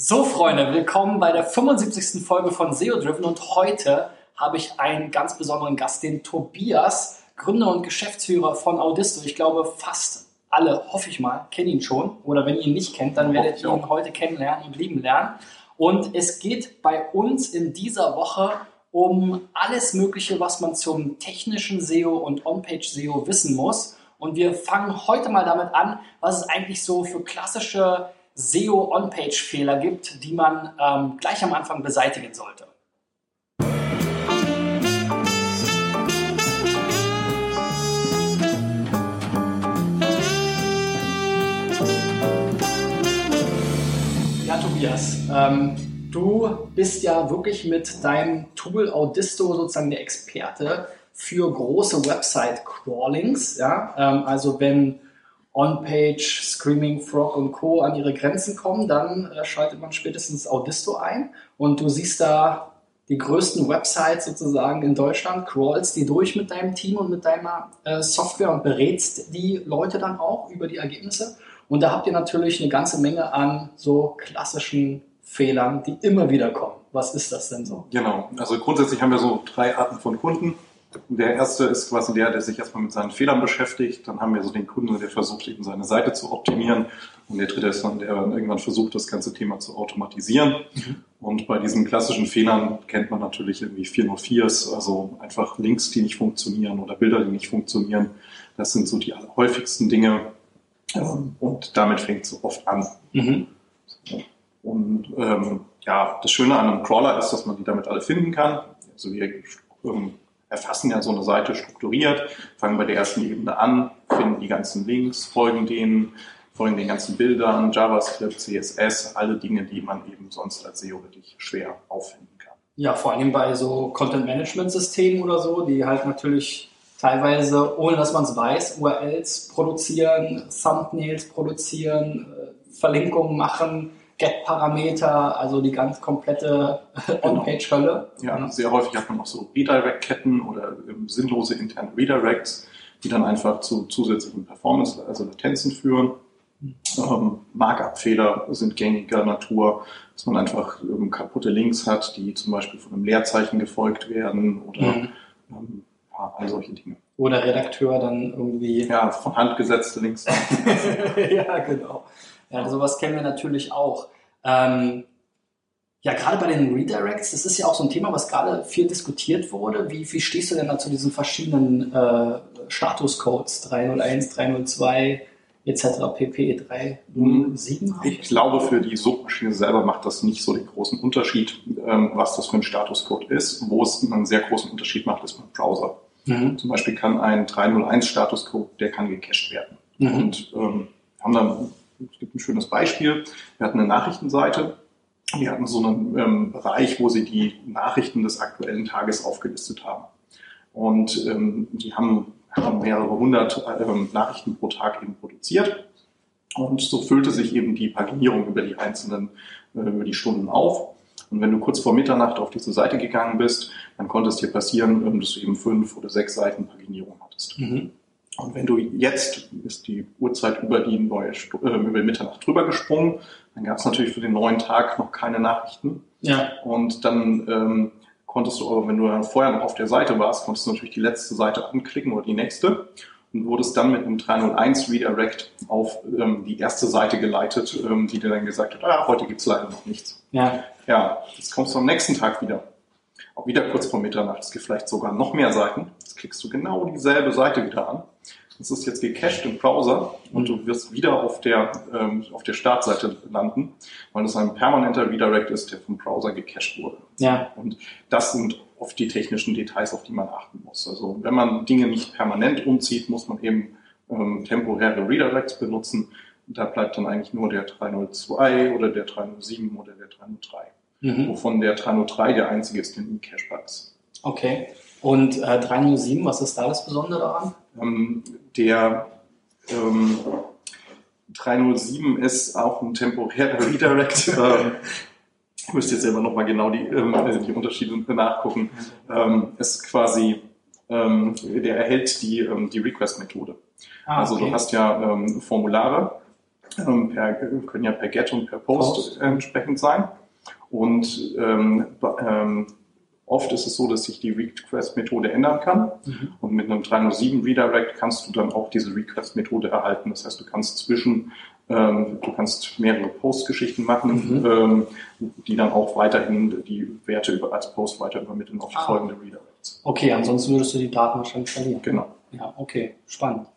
So, Freunde, willkommen bei der 75. Folge von SEO Driven und heute habe ich einen ganz besonderen Gast, den Tobias, Gründer und Geschäftsführer von Audisto. Ich glaube, fast alle, hoffe ich mal, kennen ihn schon oder wenn ihr ihn nicht kennt, dann werdet ihr ihn heute kennenlernen und lieben lernen. Und es geht bei uns in dieser Woche um alles Mögliche, was man zum technischen SEO und On-Page SEO wissen muss. Und wir fangen heute mal damit an, was es eigentlich so für klassische SEO-On-Page-Fehler gibt, die man ähm, gleich am Anfang beseitigen sollte. Ja, Tobias, ähm, du bist ja wirklich mit deinem Tool Audisto sozusagen der Experte für große Website-Crawlings. Ja? Ähm, also wenn On-Page, Screaming Frog und Co. an ihre Grenzen kommen, dann äh, schaltet man spätestens Audisto ein und du siehst da die größten Websites sozusagen in Deutschland, crawlst die durch mit deinem Team und mit deiner äh, Software und berätst die Leute dann auch über die Ergebnisse. Und da habt ihr natürlich eine ganze Menge an so klassischen Fehlern, die immer wieder kommen. Was ist das denn so? Genau, also grundsätzlich haben wir so drei Arten von Kunden. Der erste ist quasi der, der sich erstmal mit seinen Fehlern beschäftigt. Dann haben wir so den Kunden, der versucht, eben seine Seite zu optimieren. Und der dritte ist dann, der irgendwann versucht, das ganze Thema zu automatisieren. Mhm. Und bei diesen klassischen Fehlern kennt man natürlich irgendwie 404s, also einfach Links, die nicht funktionieren oder Bilder, die nicht funktionieren. Das sind so die häufigsten Dinge. Ähm, und damit fängt es oft an. Mhm. Und ähm, ja, das Schöne an einem Crawler ist, dass man die damit alle finden kann. Also wir ähm, erfassen ja so eine Seite strukturiert, fangen bei der ersten Ebene an, finden die ganzen Links, folgen denen, folgen den ganzen Bildern, JavaScript, CSS, alle Dinge, die man eben sonst als SEO wirklich schwer auffinden kann. Ja, vor allem bei so Content-Management-Systemen oder so, die halt natürlich teilweise, ohne dass man es weiß, URLs produzieren, Thumbnails produzieren, äh, Verlinkungen machen, Get-Parameter, also die ganz komplette genau. On-Page-Hölle. Ja, sehr häufig hat man auch so Redirect-Ketten oder ähm, sinnlose interne Redirects, die dann einfach zu zusätzlichen Performance, also Latenzen führen. Ähm, Markup-Fehler sind gängiger Natur, dass man einfach ähm, kaputte Links hat, die zum Beispiel von einem Leerzeichen gefolgt werden oder mhm. ähm, all solche Dinge. Oder Redakteur dann irgendwie. Ja, von Hand gesetzte Links. ja, genau. Ja, sowas kennen wir natürlich auch. Ähm, ja, gerade bei den Redirects, das ist ja auch so ein Thema, was gerade viel diskutiert wurde. Wie, wie stehst du denn da zu diesen verschiedenen äh, Statuscodes 301, 302 etc. pp 307? Ich glaube, für die Suchmaschine selber macht das nicht so den großen Unterschied, ähm, was das für ein Statuscode ist. Wo es einen sehr großen Unterschied macht, ist beim Browser. Mhm. Zum Beispiel kann ein 301 Statuscode, der kann gecached werden. Mhm. Und ähm, haben dann es gibt ein schönes Beispiel. Wir hatten eine Nachrichtenseite. Wir hatten so einen ähm, Bereich, wo sie die Nachrichten des aktuellen Tages aufgelistet haben. Und ähm, die haben, haben mehrere hundert ähm, Nachrichten pro Tag eben produziert. Und so füllte sich eben die Paginierung über die einzelnen, äh, über die Stunden auf. Und wenn du kurz vor Mitternacht auf diese Seite gegangen bist, dann konnte es dir passieren, ähm, dass du eben fünf oder sechs Seiten Paginierung hattest. Mhm. Und wenn du jetzt ist die Uhrzeit über die neue äh, über Mitternacht drüber gesprungen, dann gab es natürlich für den neuen Tag noch keine Nachrichten. Ja. Und dann ähm, konntest du aber, wenn du dann vorher noch auf der Seite warst, konntest du natürlich die letzte Seite anklicken oder die nächste und wurdest dann mit einem 301 Redirect auf ähm, die erste Seite geleitet, ähm, die dir dann gesagt hat, ah, heute gibt's leider noch nichts. Ja. Ja, jetzt kommst du am nächsten Tag wieder. Auch wieder kurz vor Mitternacht. Es gibt vielleicht sogar noch mehr Seiten. Jetzt klickst du genau dieselbe Seite wieder an das ist jetzt gecached im Browser und du wirst wieder auf der, ähm, auf der Startseite landen, weil das ein permanenter Redirect ist, der vom Browser gecached wurde. Ja. Und das sind oft die technischen Details, auf die man achten muss. Also wenn man Dinge nicht permanent umzieht, muss man eben ähm, temporäre Redirects benutzen. Da bleibt dann eigentlich nur der 302 oder der 307 oder der 303. Mhm. Wovon der 303 der einzige ist, der nie Cache ist. Okay. Und äh, 307, was ist da das Besondere daran? Ähm, der ähm, 307 ist auch ein temporärer Redirect. ähm, ich müsste jetzt selber nochmal genau die, ähm, also die Unterschiede nachgucken. Ähm, ist quasi, ähm, der erhält die, die Request-Methode. Ah, also okay. du hast ja Formulare per, können ja per Get und per Post, Post. entsprechend sein. Und ähm, ähm, oft ist es so, dass sich die Request-Methode ändern kann. Mhm. Und mit einem 307 Redirect kannst du dann auch diese Request-Methode erhalten. Das heißt, du kannst zwischen ähm, du kannst mehrere Post-Geschichten machen, mhm. ähm, die dann auch weiterhin die Werte über, als Post weiter übermitteln auf die ah. folgende Redirects. Okay, ansonsten würdest du die Daten wahrscheinlich verlieren. Genau. Ja, okay, spannend.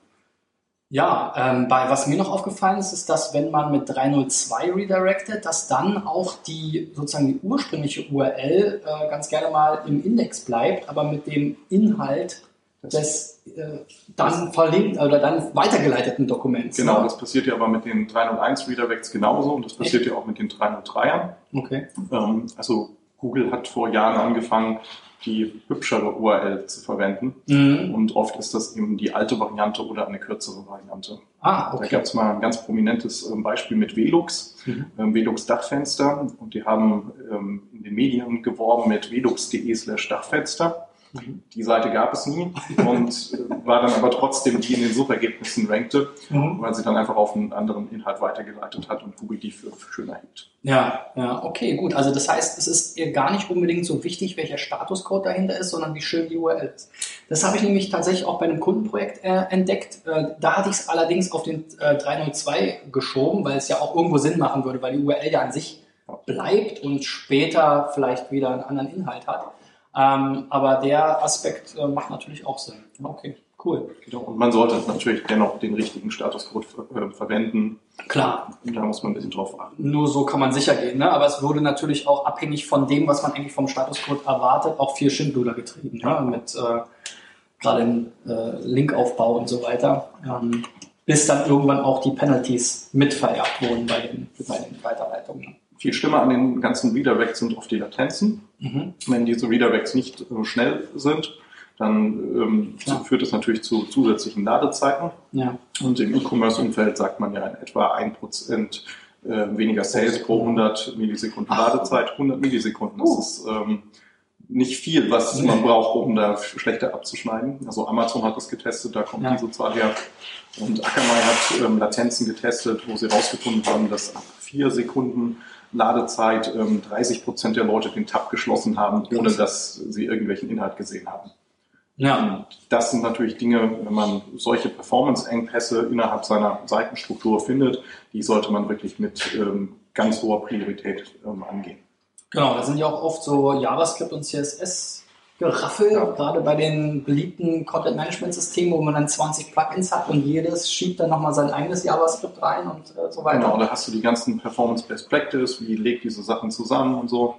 Ja, ähm, bei, was mir noch aufgefallen ist, ist, dass wenn man mit 302 redirectet, dass dann auch die sozusagen die ursprüngliche URL äh, ganz gerne mal im Index bleibt, aber mit dem Inhalt des äh, dann verlinkt oder dann weitergeleiteten Dokuments. Genau, ne? das passiert ja aber mit den 301 Redirects genauso und das passiert Echt? ja auch mit den 303ern. Okay. Ähm, also Google hat vor Jahren angefangen, die hübschere URL zu verwenden. Mhm. Und oft ist das eben die alte Variante oder eine kürzere Variante. Ah, okay. Da gab es mal ein ganz prominentes ähm, Beispiel mit Velux, mhm. ähm, Velux Dachfenster. Und die haben ähm, in den Medien geworben mit velux.de slash Dachfenster. Mhm. Die Seite gab es nie und äh, war dann aber trotzdem die in den Suchergebnissen rankte, mhm. weil sie dann einfach auf einen anderen Inhalt weitergeleitet hat und Google die für, schöner hielt. Ja, ja, okay, gut. Also das heißt, es ist ihr gar nicht unbedingt so wichtig, welcher Statuscode dahinter ist, sondern wie schön die URL ist. Das habe ich nämlich tatsächlich auch bei einem Kundenprojekt äh, entdeckt. Äh, da hatte ich es allerdings auf den äh, 302 geschoben, weil es ja auch irgendwo Sinn machen würde, weil die URL ja an sich bleibt und später vielleicht wieder einen anderen Inhalt hat. Ähm, aber der Aspekt äh, macht natürlich auch Sinn. Okay, cool. Genau. Und man sollte natürlich dennoch den richtigen Statuscode ver äh, verwenden. Klar. Und da muss man ein bisschen drauf achten. Nur so kann man sicher gehen. Ne? Aber es wurde natürlich auch abhängig von dem, was man eigentlich vom Statuscode erwartet, auch viel Schindluder getrieben. Ja. Ne? Mit äh, gerade im äh, Linkaufbau und so weiter. Ähm, bis dann irgendwann auch die Penalties mitvererbt wurden bei den, bei den Weiterleitungen. Viel schlimmer an den ganzen Redirects sind oft die Latenzen. Mhm. Wenn diese Redirects nicht äh, schnell sind, dann ähm, ja. führt das natürlich zu zusätzlichen Ladezeiten. Ja. Und im E-Commerce-Umfeld sagt man ja in etwa 1% äh, weniger Sales pro 100 Millisekunden Ladezeit. 100 Millisekunden, das uh. ist ähm, nicht viel, was man braucht, um da schlechter abzuschneiden. Also Amazon hat das getestet, da kommt ja. diese Zahl her. Und Akamai hat ähm, Latenzen getestet, wo sie herausgefunden haben, dass ab vier Sekunden Ladezeit 30 ähm, Prozent der Leute den Tab geschlossen haben, ohne dass sie irgendwelchen Inhalt gesehen haben. Ja. Und das sind natürlich Dinge, wenn man solche Performance-Engpässe innerhalb seiner Seitenstruktur findet, die sollte man wirklich mit ähm, ganz hoher Priorität ähm, angehen. Genau, da sind ja auch oft so JavaScript und CSS Geraffel, ja. gerade bei den beliebten Content-Management-Systemen, wo man dann 20 Plugins hat und jedes schiebt dann nochmal sein eigenes JavaScript rein und äh, so weiter. Genau, da hast du die ganzen Performance Best Practice, wie legt diese Sachen zusammen und so.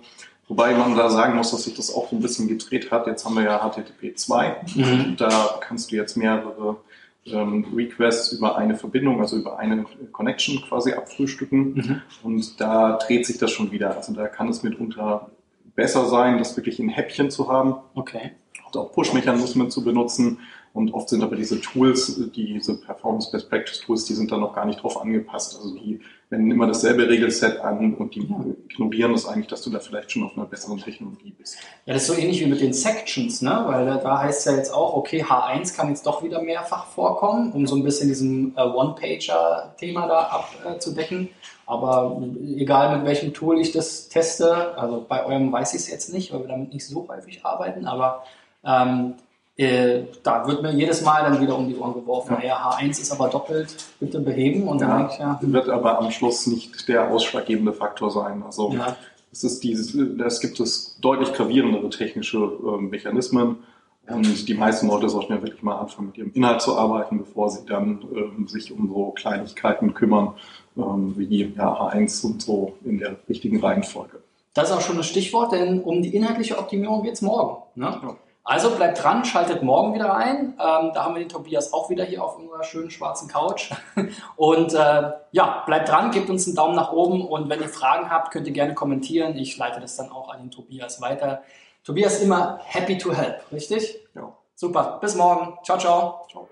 Wobei man da sagen muss, dass sich das auch so ein bisschen gedreht hat. Jetzt haben wir ja HTTP 2. Mhm. Da kannst du jetzt mehrere ähm, Requests über eine Verbindung, also über eine Connection quasi abfrühstücken. Mhm. Und da dreht sich das schon wieder. Also da kann es mitunter besser sein, das wirklich in Häppchen zu haben. Okay. Und auch Push-Mechanismen zu benutzen. Und oft sind aber diese Tools, diese Performance Best Practice Tools, die sind da noch gar nicht drauf angepasst. Also die wenden immer dasselbe Regelset an und die ignorieren das eigentlich, dass du da vielleicht schon auf einer besseren Technologie bist. Ja, das ist so ähnlich wie mit den Sections, ne? Weil da heißt ja jetzt auch, okay, H1 kann jetzt doch wieder mehrfach vorkommen, um so ein bisschen diesem äh, One-Pager-Thema da abzudecken. Aber egal mit welchem Tool ich das teste, also bei eurem weiß ich es jetzt nicht, weil wir damit nicht so häufig arbeiten, aber ähm, äh, da wird mir jedes Mal dann wieder um die Ohren geworfen, naja, H1 ist aber doppelt, bitte beheben. Und ja, ich, ja, wird aber am Schluss nicht der ausschlaggebende Faktor sein. Also ja. es ist dieses, es gibt es deutlich gravierendere technische äh, Mechanismen. Und die meisten Leute sollten ja wirklich mal anfangen, mit ihrem Inhalt zu arbeiten, bevor sie dann ähm, sich um so Kleinigkeiten kümmern, ähm, wie ja, H1 und so in der richtigen Reihenfolge. Das ist auch schon ein Stichwort, denn um die inhaltliche Optimierung geht es morgen. Ne? Ja. Also bleibt dran, schaltet morgen wieder ein. Ähm, da haben wir den Tobias auch wieder hier auf unserer schönen schwarzen Couch. Und äh, ja, bleibt dran, gebt uns einen Daumen nach oben und wenn ihr Fragen habt, könnt ihr gerne kommentieren. Ich leite das dann auch an den Tobias weiter. Tobias immer happy to help, richtig? Ja. Super, bis morgen. Ciao, ciao. Ciao.